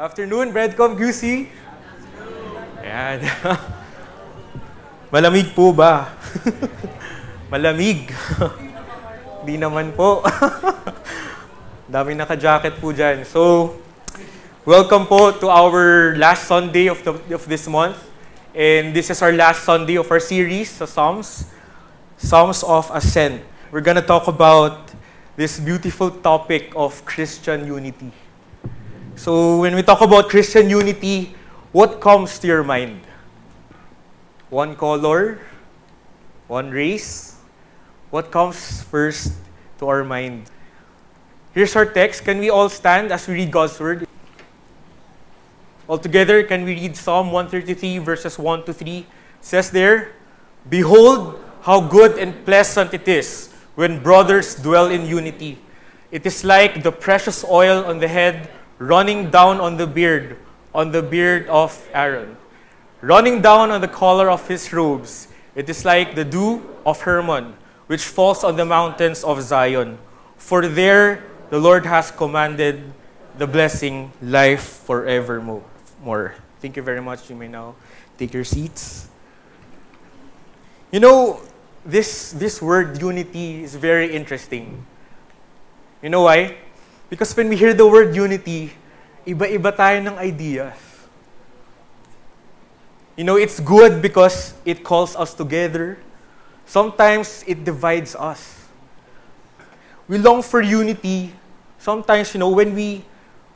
Afternoon, Breadcom QC. Ayan. Malamig po ba? Malamig. Di naman po. Dami naka-jacket po dyan. So, welcome po to our last Sunday of, the, of this month. And this is our last Sunday of our series sa Psalms, Psalms of Ascent. We're gonna talk about this beautiful topic of Christian unity. So, when we talk about Christian unity, what comes to your mind? One color? One race? What comes first to our mind? Here's our text. Can we all stand as we read God's word? All together, can we read Psalm 133, verses 1 to 3? It says there, Behold, how good and pleasant it is when brothers dwell in unity. It is like the precious oil on the head running down on the beard, on the beard of Aaron, running down on the collar of his robes. It is like the dew of Hermon, which falls on the mountains of Zion. For there the Lord has commanded the blessing, life forevermore. Thank you very much. You may now take your seats. You know, this, this word unity is very interesting. You know why? Because when we hear the word unity, iba-iba tayo ng ideas. You know, it's good because it calls us together. Sometimes it divides us. We long for unity. Sometimes, you know, when we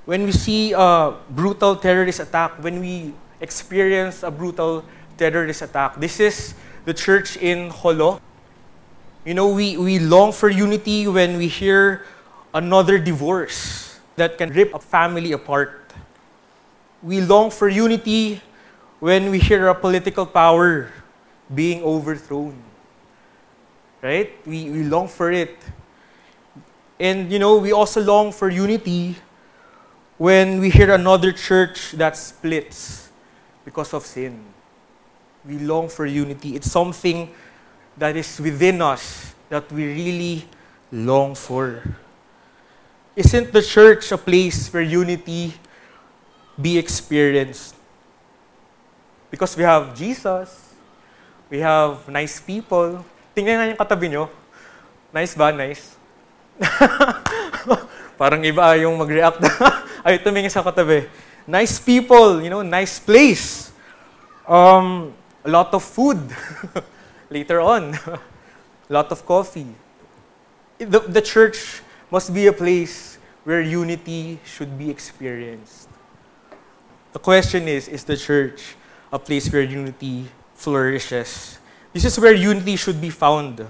when we see a brutal terrorist attack, when we experience a brutal terrorist attack, this is the church in Holo. You know, we, we long for unity when we hear another divorce that can rip a family apart. We long for unity when we hear a political power being overthrown. Right? We, we long for it. And, you know, we also long for unity when we hear another church that splits because of sin. We long for unity. It's something that is within us that we really long for. Isn't the church a place where unity be experienced? Because we have Jesus, we have nice people. Tingnan nga yung katabi nyo. Nice ba? Nice? Parang iba yung mag-react. Ay, tumingin sa katabi. Nice people, you know, nice place. Um, a lot of food. Later on. a lot of coffee. The, the church must be a place where unity should be experienced. The question is, is the church a place where unity flourishes? This is where unity should be found.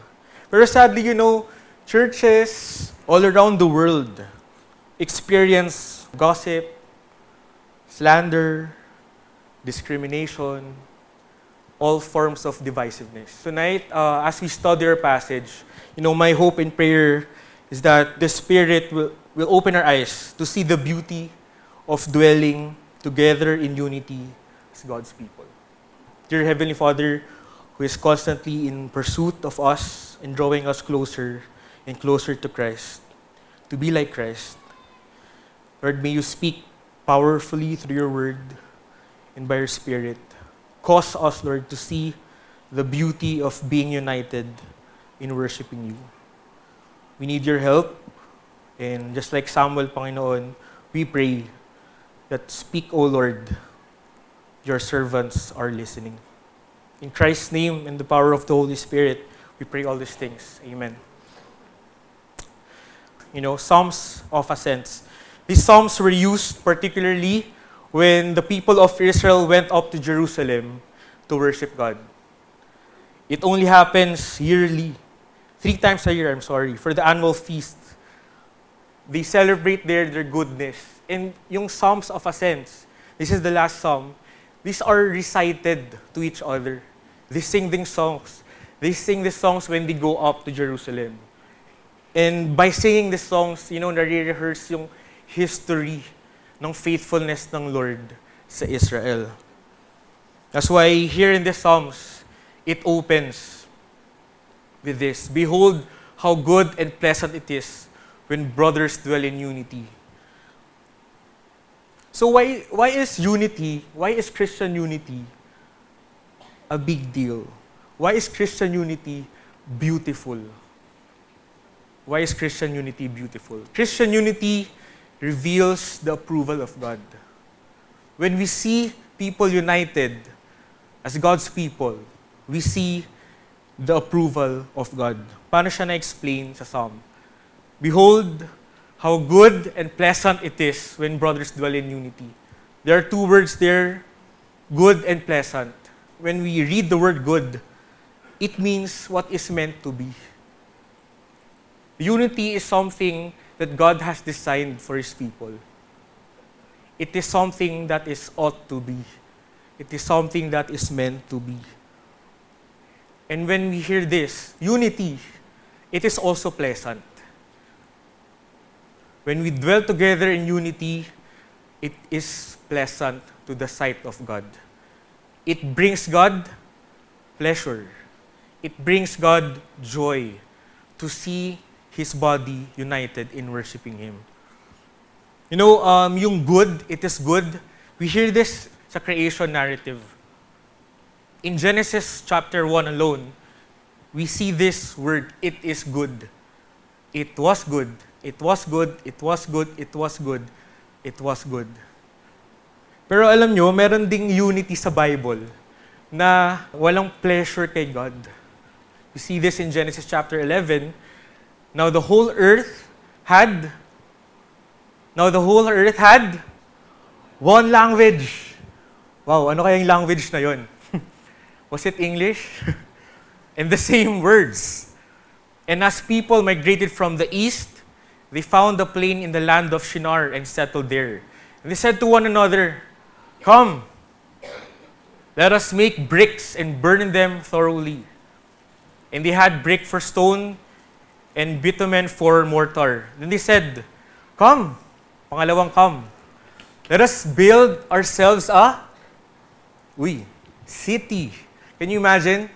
Pero sadly, you know, churches all around the world experience gossip, slander, discrimination, all forms of divisiveness. Tonight, uh, as we study our passage, you know, my hope and prayer is that the Spirit will, will open our eyes to see the beauty of dwelling together in unity as God's people. Dear Heavenly Father, who is constantly in pursuit of us and drawing us closer and closer to Christ, to be like Christ. Lord, may you speak powerfully through your word and by your Spirit. Cause us, Lord, to see the beauty of being united in worshiping you. We need your help. And just like Samuel, Panginoon, we pray that speak, O Lord, your servants are listening. In Christ's name and the power of the Holy Spirit, we pray all these things. Amen. You know, Psalms of Ascents. These Psalms were used particularly when the people of Israel went up to Jerusalem to worship God. It only happens yearly, three times a year, I'm sorry, for the annual feast. They celebrate there their goodness. And yung Psalms of Ascents, this is the last Psalm, these are recited to each other. They sing these songs. They sing these songs when they go up to Jerusalem. And by singing these songs, you know, nare-rehearse yung history ng faithfulness ng Lord sa Israel. That's why here in the Psalms, it opens with this Behold, how good and pleasant it is when brothers dwell in unity. So why, why is unity, why is Christian unity a big deal? Why is Christian unity beautiful? Why is Christian unity beautiful? Christian unity reveals the approval of God. When we see people united as God's people, we see the approval of God. Paano siya na-explain sa Psalm? Behold, how good and pleasant it is when brothers dwell in unity. There are two words there, good and pleasant. When we read the word good, it means what is meant to be. Unity is something that God has designed for His people. It is something that is ought to be. It is something that is meant to be. And when we hear this, unity, it is also pleasant. When we dwell together in unity, it is pleasant to the sight of God. It brings God pleasure. It brings God joy to see His body united in worshiping Him. You know, um, yung good, it is good. We hear this sa creation narrative. In Genesis chapter 1 alone, we see this word, it is good. It was good. It was good. It was good. It was good. It was good. Pero alam nyo, meron ding unity sa Bible na walang pleasure kay God. You see this in Genesis chapter 11. Now the whole earth had Now the whole earth had one language. Wow, ano kaya yung language na yon? Was it English? and the same words. And as people migrated from the east, they found a plain in the land of Shinar and settled there. And they said to one another, Come, let us make bricks and burn them thoroughly. And they had brick for stone and bitumen for mortar. Then they said, Come, pangalawang come, let us build ourselves a, uy, city. Can you imagine?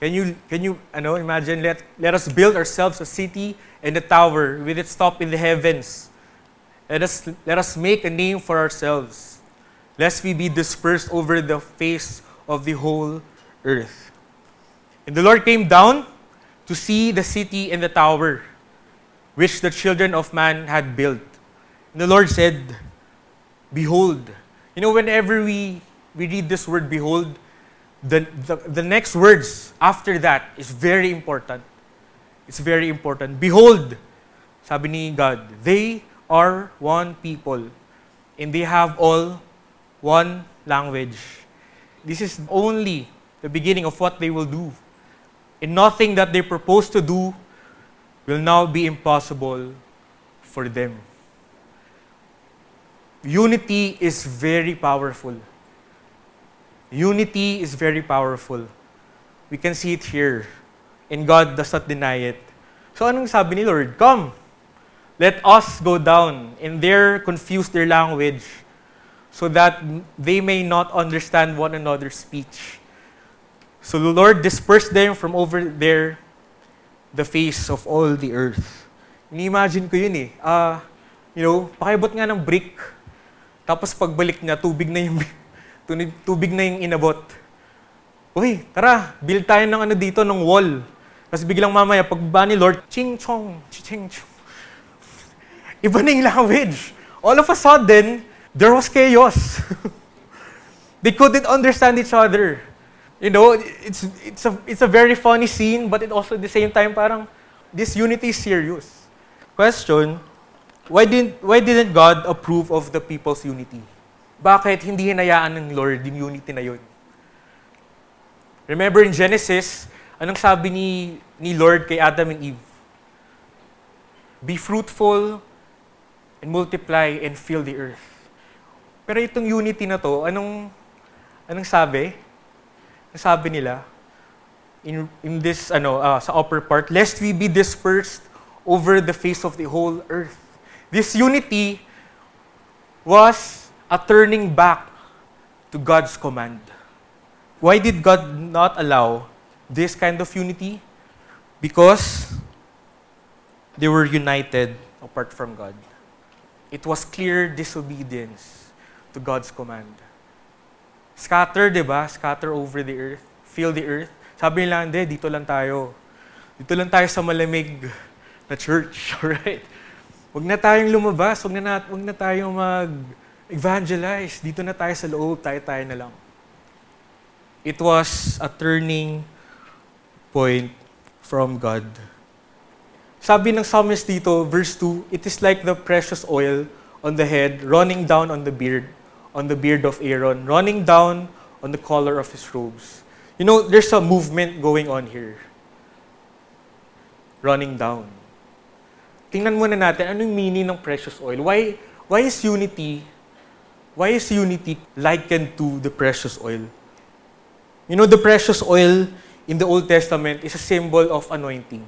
Can you, can you ano, imagine, let, let us build ourselves a city and a tower with its top in the heavens. Let us, let us make a name for ourselves, lest we be dispersed over the face of the whole earth. And the Lord came down to see the city and the tower, which the children of man had built. And the Lord said, Behold. You know, whenever we, we read this word, behold, the, the, the next words after that is very important. It's very important. Behold, sabi ni God, they are one people and they have all one language. This is only the beginning of what they will do. And nothing that they propose to do will now be impossible for them. Unity is very powerful. Unity is very powerful. We can see it here. And God does not deny it. So anong sabi ni Lord? Come, let us go down and there confuse their language so that they may not understand one another's speech. So the Lord dispersed them from over there the face of all the earth. Ini-imagine ko yun eh. Uh, you know, pakibot nga ng brick. Tapos pagbalik niya, tubig na yung tubig na yung inabot. Uy, tara, build tayo ng ano dito, ng wall. Tapos biglang mamaya, pagbaba ni Lord, ching chong, ching chong. Iba na yung language. All of a sudden, there was chaos. they couldn't understand each other. You know, it's, it's, a, it's a very funny scene, but it also at the same time, parang, this unity is serious. Question, why didn't, why didn't God approve of the people's unity? Bakit hindi hinayaan ng Lord yung unity na yun? Remember in Genesis, anong sabi ni, ni Lord kay Adam and Eve? Be fruitful and multiply and fill the earth. Pero itong unity na to, anong, anong sabi? Ang sabi nila, in, in this, ano, uh, sa upper part, lest we be dispersed over the face of the whole earth. This unity was a turning back to God's command. Why did God not allow this kind of unity? Because they were united apart from God. It was clear disobedience. to God's command. Scatter, di ba? Scatter over the earth. Fill the earth. Sabi nila, hindi, dito lang tayo. Dito lang tayo sa malamig na church, alright? Huwag na tayong lumabas, huwag na, huwag na tayong mag-evangelize. Dito na tayo sa loob, tayo-tayo na lang. It was a turning point from God. Sabi ng psalmist dito, verse 2, It is like the precious oil on the head, running down on the beard, on the beard of Aaron, running down on the collar of his robes. You know, there's a movement going on here. Running down. Tingnan muna natin, ano yung meaning ng precious oil? Why, why is unity, why is unity likened to the precious oil? You know, the precious oil in the Old Testament is a symbol of anointing.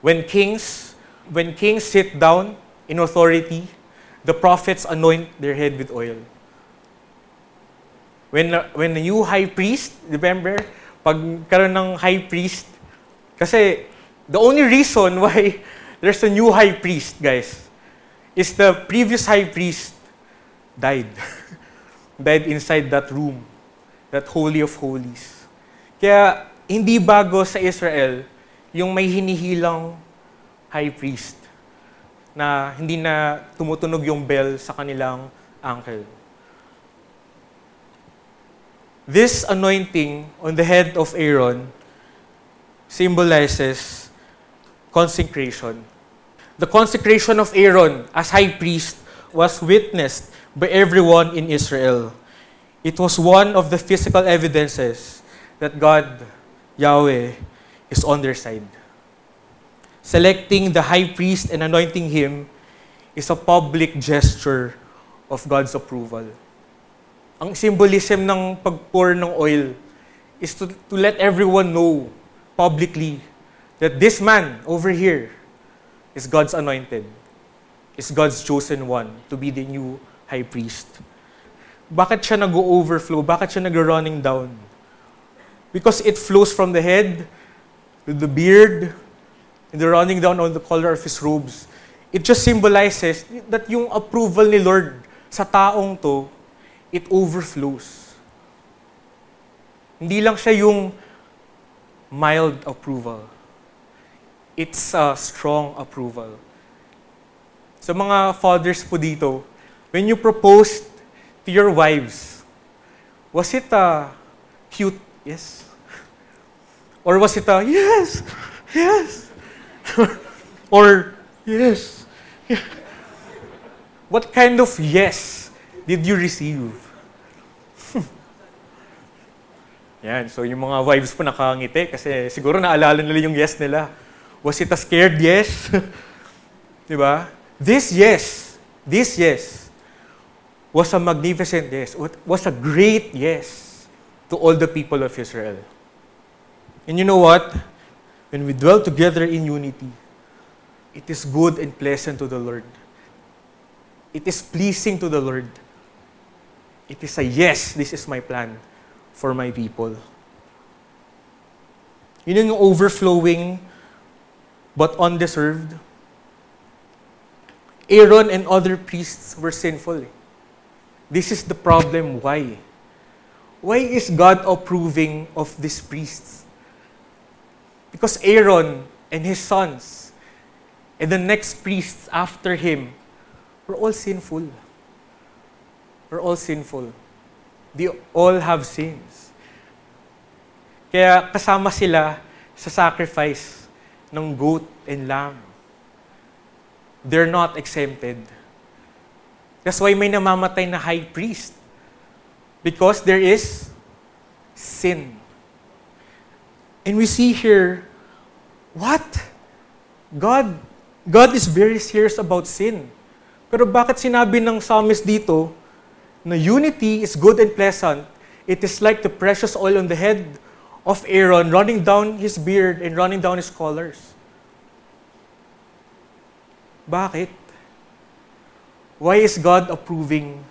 When kings, when kings sit down in authority, the prophets anoint their head with oil. When, when the new high priest, remember, pag karon ng high priest, kasi the only reason why there's a new high priest, guys, is the previous high priest died. died inside that room, that holy of holies. Kaya hindi bago sa Israel yung may hinihilang high priest na hindi na tumutunog yung bell sa kanilang ankle. This anointing on the head of Aaron symbolizes consecration. The consecration of Aaron as high priest was witnessed by everyone in Israel. It was one of the physical evidences that God, Yahweh, is on their side. Selecting the high priest and anointing him is a public gesture of God's approval. Ang symbolism ng pag-pour ng oil is to, to let everyone know publicly that this man over here is God's anointed, is God's chosen one to be the new high priest. Bakit siya nag-overflow? Bakit siya nag-running down? Because it flows from the head to the beard and the running down on the collar of his robes. It just symbolizes that yung approval ni Lord sa taong to it overflows. Hindi lang siya yung mild approval. It's a strong approval. Sa mga fathers po dito, when you proposed to your wives, was it a cute yes? Or was it a yes, yes? or yes? What kind of yes did you receive? Yan, so yung mga wives po nakangiti kasi siguro naalala nila yung yes nila. Was it a scared yes? Di ba? This yes, this yes was a magnificent yes, was a great yes to all the people of Israel. And you know what? When we dwell together in unity, it is good and pleasant to the Lord. It is pleasing to the Lord. It is a yes, this is my plan for my people. Yun yung overflowing but undeserved. Aaron and other priests were sinful. This is the problem. Why? Why is God approving of these priests? Because Aaron and his sons and the next priests after him were all sinful. We're all sinful. They all have sins. Kaya kasama sila sa sacrifice ng goat and lamb. They're not exempted. That's why may namamatay na high priest. Because there is sin. And we see here, what? God, God is very serious about sin. Pero bakit sinabi ng psalmist dito, na unity is good and pleasant, it is like the precious oil on the head of Aaron running down his beard and running down his collars. Bakit? Why is God approving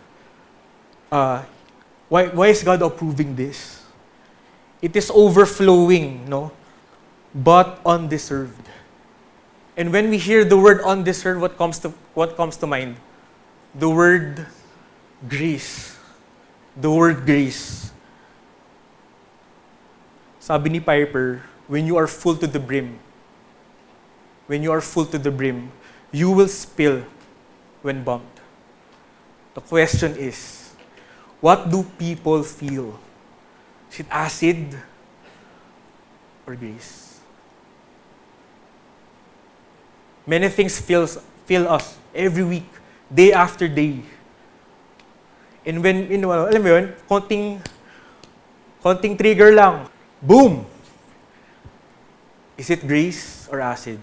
uh, why, why is God approving this? It is overflowing, no? But undeserved. And when we hear the word undeserved, what comes to what comes to mind? The word grace. The word grace. Sabi ni Piper, when you are full to the brim, when you are full to the brim, you will spill when bumped. The question is, what do people feel? Is it acid or grace? Many things fills, fill us every week, day after day. And when, you know, alam mo yun, konting, konting trigger lang, boom! Is it grace or acid?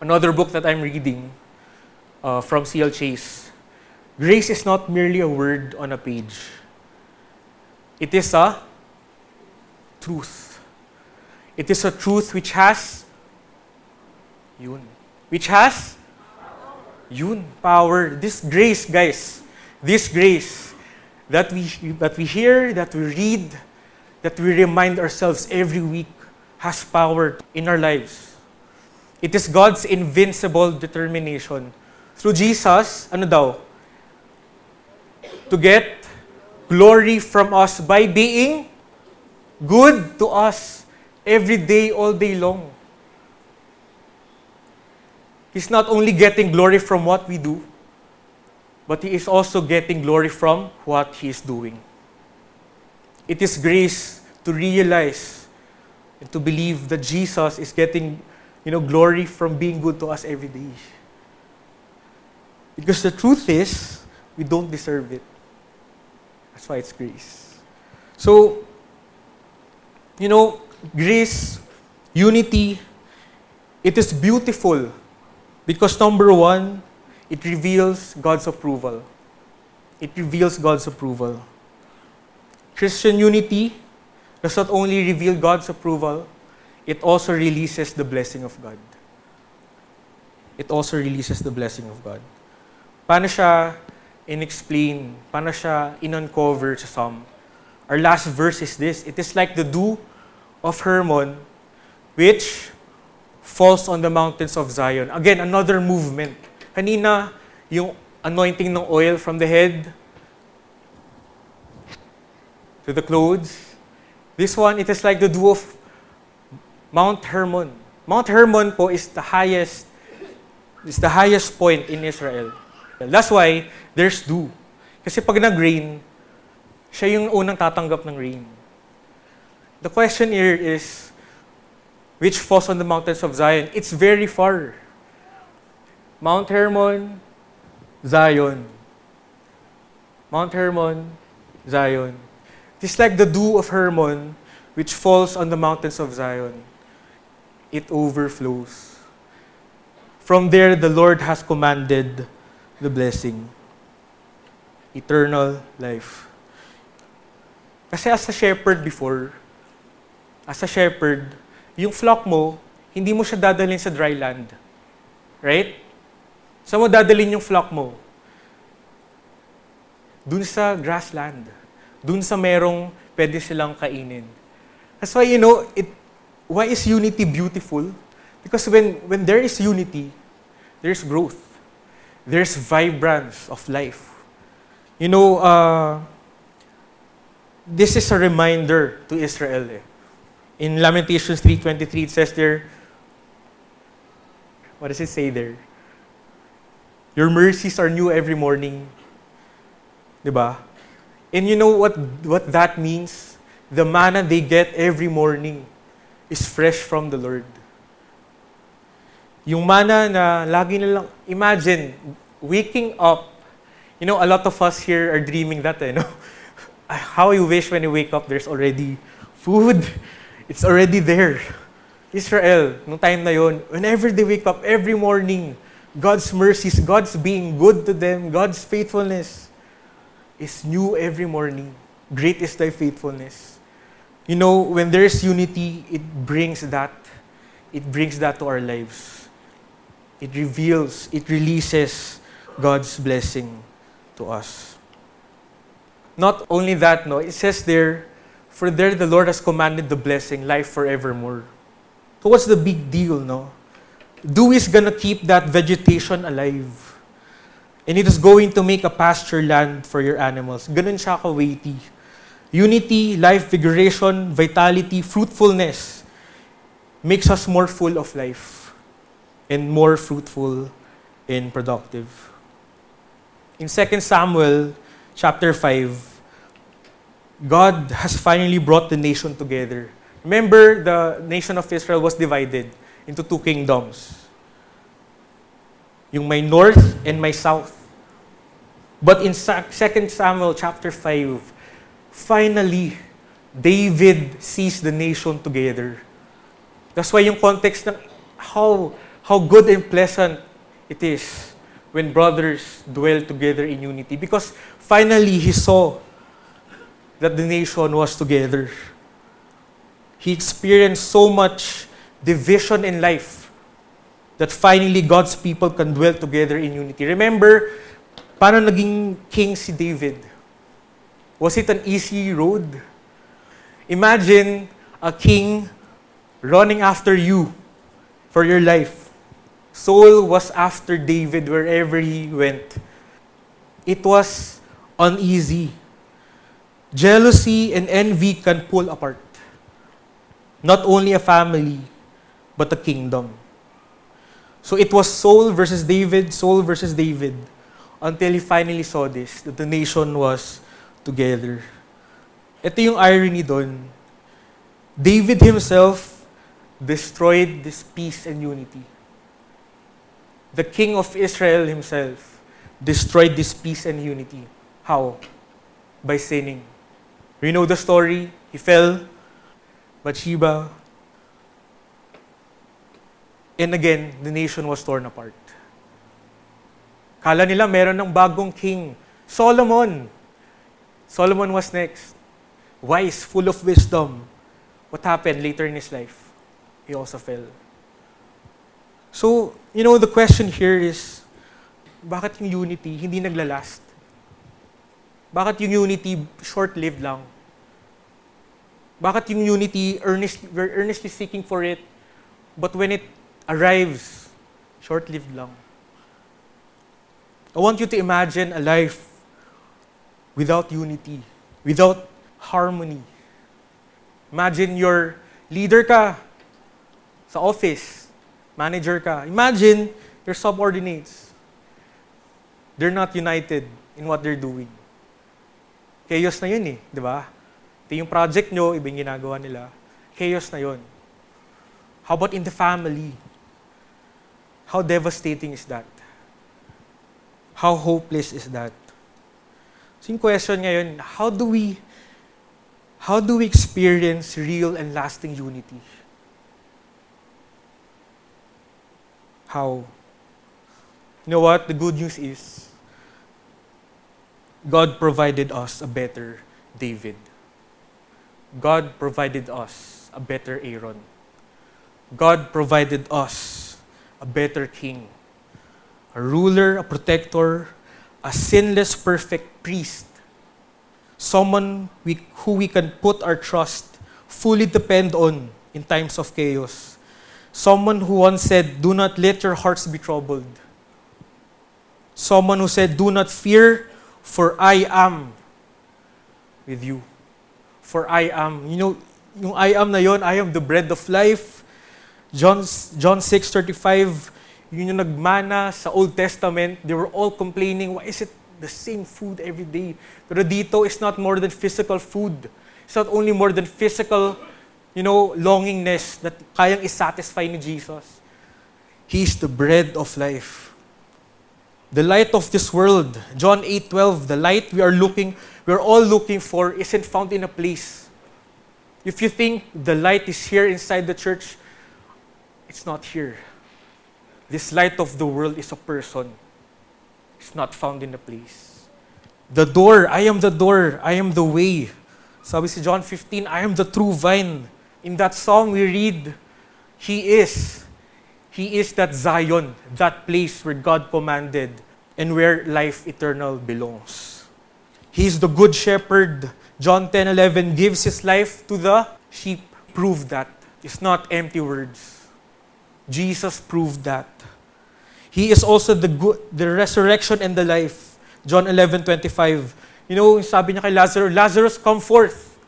Another book that I'm reading uh, from C.L. Chase. Grace is not merely a word on a page. It is a truth. It is a truth which has yun. Which has yun power. This grace, guys. This grace that we that we hear, that we read, that we remind ourselves every week has power in our lives. It is God's invincible determination. Through Jesus, ano daw? To get glory from us by being good to us every day, all day long. He's not only getting glory from what we do, but He is also getting glory from what He is doing. It is grace to realize and to believe that Jesus is getting you know, glory from being good to us every day. Because the truth is, we don't deserve it. That's why it's grace. So, you know, grace, unity, it is beautiful because number one, it reveals God's approval. It reveals God's approval. Christian unity does not only reveal God's approval, it also releases the blessing of God. It also releases the blessing of God. Paano siya in-explain? Paano siya in-uncover sa Psalm? Our last verse is this. It is like the dew of Hermon, which falls on the mountains of Zion. Again, another movement. Kanina, yung anointing ng oil from the head to the clothes. This one, it is like the dew of Mount Hermon. Mount Hermon po is the highest is the highest point in Israel. That's why there's dew. Kasi pag nag-rain, siya yung unang tatanggap ng rain. The question here is, which falls on the mountains of Zion? It's very far. Mount Hermon, Zion. Mount Hermon, Zion. It's like the dew of Hermon, which falls on the mountains of Zion. It overflows. From there, the Lord has commanded the blessing eternal life. Kasi as a shepherd before, as a shepherd, yung flock mo, hindi mo siya dadalhin sa dry land. Right? Saan mo dadalhin yung flock mo? Dun sa grassland. Dun sa merong pwede silang kainin. That's why, you know, it, why is unity beautiful? Because when, when there is unity, there's growth. There's vibrance of life. You know, uh, this is a reminder to Israel. Eh. In Lamentations 3.23, it says there, what does it say there? Your mercies are new every morning. Diba? And you know what, what that means? The manna they get every morning is fresh from the Lord. Yung mana na lagi nilang, imagine, waking up, you know, a lot of us here are dreaming that, eh, no? How you wish when you wake up, there's already food. It's already there. Israel, nung time na yon, whenever they wake up, every morning, God's mercies, God's being good to them, God's faithfulness is new every morning. Great is thy faithfulness. You know, when there's unity, it brings that. It brings that to our lives. It reveals, it releases God's blessing to us. Not only that, no, it says there, for there the Lord has commanded the blessing, life forevermore. So what's the big deal, no? Dew is gonna keep that vegetation alive. And it is going to make a pasture land for your animals. Ganun siya ka-weighty. Unity, life, vigoration, vitality, fruitfulness makes us more full of life and more fruitful and productive. In 2 Samuel chapter 5, God has finally brought the nation together. Remember, the nation of Israel was divided into two kingdoms. Yung may north and may south. But in 2 Samuel chapter 5, finally, David sees the nation together. That's why yung context ng how, how good and pleasant it is when brothers dwell together in unity. Because finally, he saw that the nation was together. He experienced so much division in life that finally God's people can dwell together in unity. Remember, paano naging king si David? Was it an easy road? Imagine a king running after you for your life. Saul was after David wherever he went. It was uneasy. Jealousy and envy can pull apart. Not only a family, but a kingdom. So it was Saul versus David, Saul versus David, until he finally saw this, that the nation was together. Ito yung irony doon. David himself destroyed this peace and unity. The king of Israel himself destroyed this peace and unity. How? By sinning. You know the story. He fell. Bathsheba. And again, the nation was torn apart. Kala nila meron ng bagong king. Solomon. Solomon was next. Wise, full of wisdom. What happened later in his life? He also fell. So, you know, the question here is, bakit yung unity hindi naglalast? Bakit yung unity short-lived lang? Bakit yung unity earnestly, we're earnestly seeking for it, but when it arrives, short-lived lang? I want you to imagine a life without unity, without harmony. Imagine your leader ka sa office, manager ka. Imagine your subordinates. They're not united in what they're doing. Chaos na yun eh, di ba? Ito yung project nyo, iba yung ginagawa nila. Chaos na yun. How about in the family? How devastating is that? How hopeless is that? So yung question ngayon, how do we how do we experience real and lasting unity? How? You know what? The good news is God provided us a better David. God provided us a better Aaron. God provided us a better king, a ruler, a protector, a sinless, perfect priest, someone we, who we can put our trust, fully depend on in times of chaos. Someone who once said, Do not let your hearts be troubled. Someone who said, Do not fear, for I am with you. For I am. You know, yung I am na yon, I am the bread of life. John, John 6.35, yun yung nagmana sa Old Testament. They were all complaining, why is it the same food every day? Pero dito, it's not more than physical food. It's not only more than physical, you know, longingness that kayang isatisfy ni Jesus. He is the bread of life. The light of this world. John 8:12, the light we are looking, we are all looking for isn't found in a place. If you think the light is here inside the church, it's not here. This light of the world is a person. It's not found in a place. The door, I am the door, I am the way. Sabi si John 15, I am the true vine. In that song we read, He is. He is that Zion, that place where God commanded and where life eternal belongs. He is the good shepherd. John 10:11 gives his life to the sheep. Prove that. It's not empty words. Jesus proved that. He is also the good, the resurrection and the life. John 11:25. You know, sabi niya kay Lazarus, Lazarus, come forth.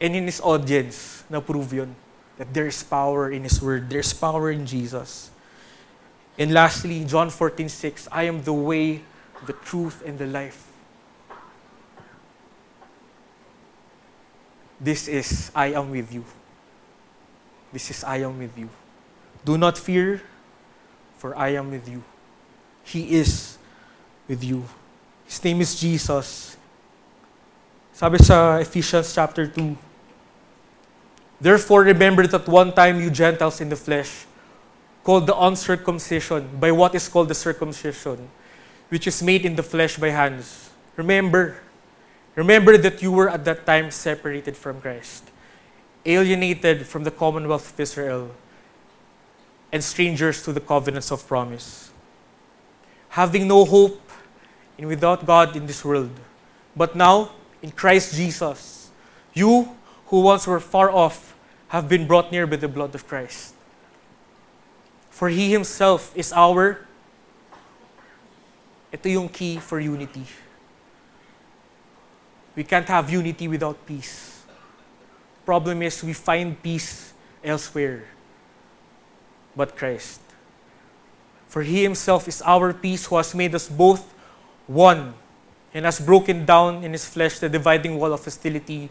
And in his audience, na-prove yun. That there is power in His Word. There is power in Jesus. And lastly, John 14:6, I am the way, the truth, and the life. This is, I am with you. This is, I am with you. Do not fear, for I am with you. He is with you. His name is Jesus. Sabi sa Ephesians chapter 2, Therefore remember that one time you Gentiles in the flesh, called the uncircumcision by what is called the circumcision, which is made in the flesh by hands. Remember, remember that you were at that time separated from Christ, alienated from the commonwealth of Israel, and strangers to the covenants of promise, having no hope and without God in this world. But now, in Christ Jesus, you who once were far off have been brought near by the blood of Christ. For He Himself is our, ito yung key for unity. We can't have unity without peace. Problem is, we find peace elsewhere but Christ. For He Himself is our peace who has made us both one and has broken down in His flesh the dividing wall of hostility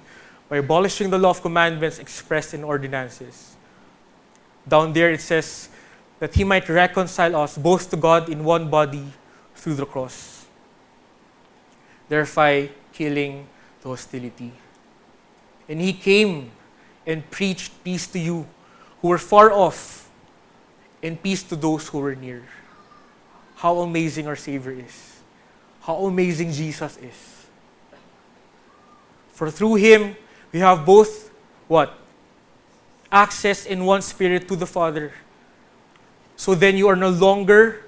by abolishing the law of commandments expressed in ordinances. Down there it says, that he might reconcile us both to God in one body through the cross, thereby killing the hostility. And he came and preached peace to you who were far off and peace to those who were near. How amazing our Savior is. How amazing Jesus is. For through him, we have both what? Access in one spirit to the Father. So then you are no longer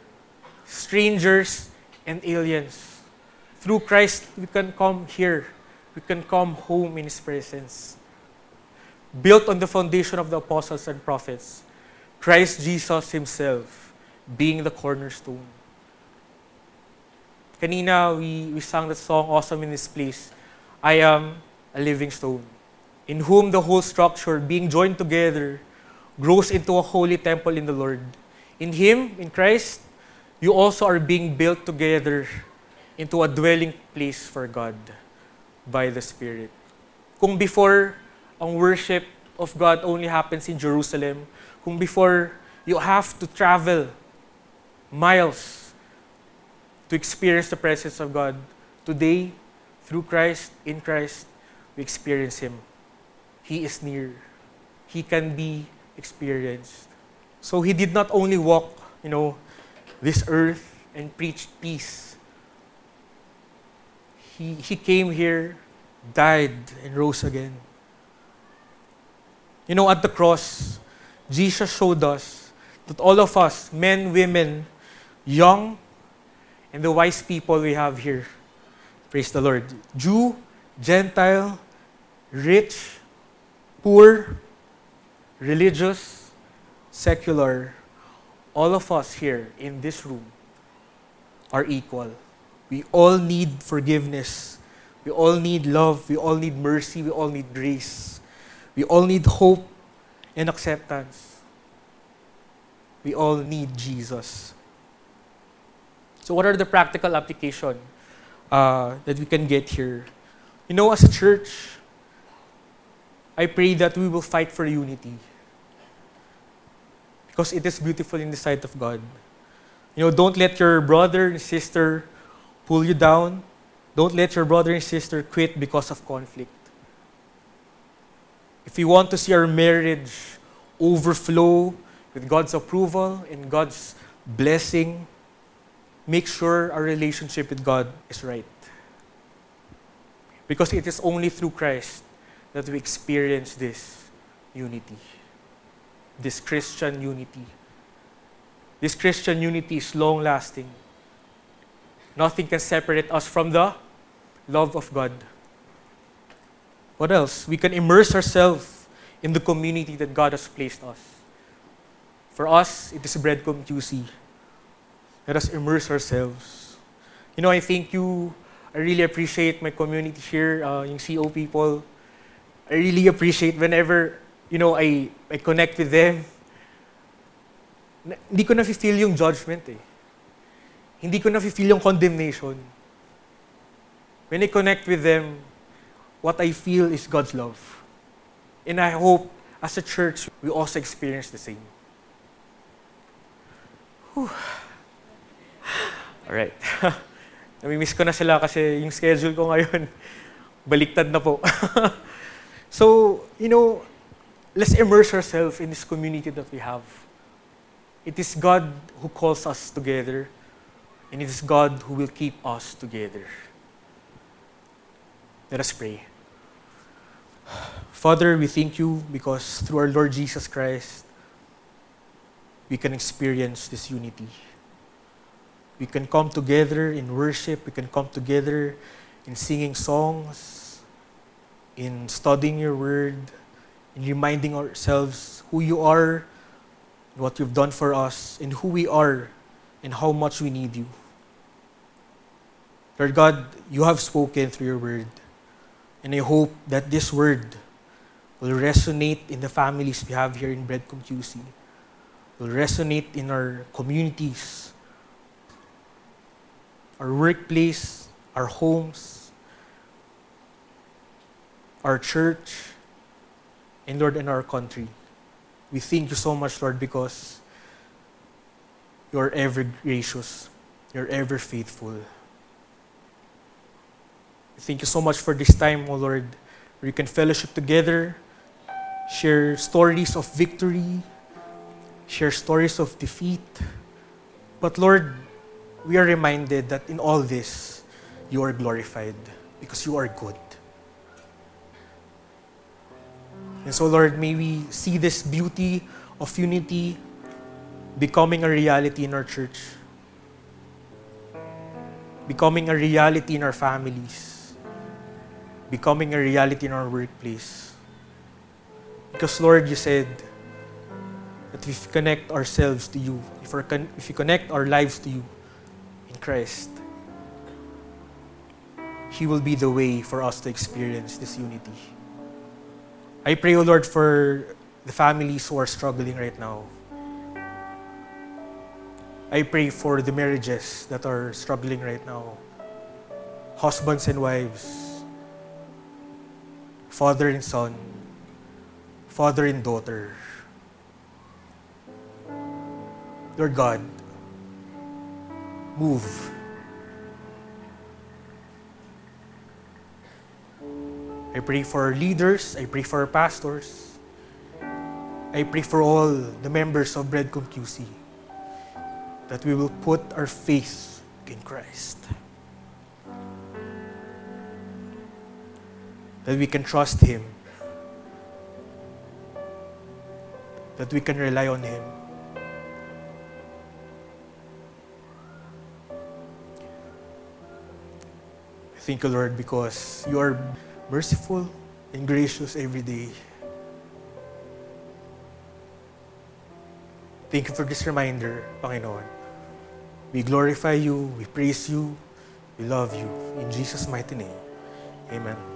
strangers and aliens. Through Christ, we can come here. We can come home in His presence. Built on the foundation of the apostles and prophets, Christ Jesus Himself being the cornerstone. Kanina, we, we sang that song, Awesome in This Place. I am a living stone, in whom the whole structure, being joined together, grows into a holy temple in the Lord in Him, in Christ, you also are being built together into a dwelling place for God by the Spirit. Kung before, ang worship of God only happens in Jerusalem, kung before, you have to travel miles to experience the presence of God, today, through Christ, in Christ, we experience Him. He is near. He can be experienced. So he did not only walk, you know, this earth and preach peace. He, he came here, died, and rose again. You know, at the cross, Jesus showed us that all of us, men, women, young, and the wise people we have here, praise the Lord, Jew, Gentile, rich, poor, religious, secular, all of us here in this room are equal. We all need forgiveness. We all need love. We all need mercy. We all need grace. We all need hope and acceptance. We all need Jesus. So, what are the practical application uh, that we can get here? You know, as a church, I pray that we will fight for unity because it is beautiful in the sight of God. You know, don't let your brother and sister pull you down. Don't let your brother and sister quit because of conflict. If we want to see our marriage overflow with God's approval and God's blessing, make sure our relationship with God is right. Because it is only through Christ that we experience this unity this Christian unity. This Christian unity is long lasting. Nothing can separate us from the love of God. What else? We can immerse ourselves in the community that God has placed us. For us, it is Breadcom QC. Let us immerse ourselves. You know, I think you. I really appreciate my community here, uh, yung CO people. I really appreciate whenever, you know, I, I connect with them. Na, hindi ko na-feel yung judgment eh. Hindi ko na-feel yung condemnation. When I connect with them, what I feel is God's love. And I hope, as a church, we also experience the same. Whew. Alright. Namimiss ko na sila kasi yung schedule ko ngayon, baliktad na po. so, you know, let's immerse ourselves in this community that we have. It is God who calls us together, and it is God who will keep us together. Let us pray. Father, we thank you because through our Lord Jesus Christ, we can experience this unity. We can come together in worship, we can come together in singing songs, in studying your word, in reminding ourselves who you are, what you've done for us, and who we are, and how much we need you. Lord God, you have spoken through your word, and I hope that this word will resonate in the families we have here in Breadcom QC, will resonate in our communities, our workplace, our homes, our church, and Lord, in our country. We thank you so much, Lord, because you are ever gracious, you're ever faithful. Thank you so much for this time, O Lord, where you can fellowship together, share stories of victory, share stories of defeat. But Lord, we are reminded that in all this, you are glorified because you are good. And so, Lord, may we see this beauty of unity becoming a reality in our church, becoming a reality in our families, becoming a reality in our workplace. Because, Lord, you said that if we connect ourselves to you, if, con- if we connect our lives to you in Christ, He will be the way for us to experience this unity. I pray, O Lord, for the families who are struggling right now. I pray for the marriages that are struggling right now. Husbands and wives, father and son, father and daughter. Lord God, move. I pray for our leaders. I pray for our pastors. I pray for all the members of Breadcom QC that we will put our faith in Christ. That we can trust Him. That we can rely on Him. I thank you, Lord, because you are merciful and gracious every day. Thank you for this reminder, Panginoon. We glorify you, we praise you, we love you. In Jesus' mighty name, amen.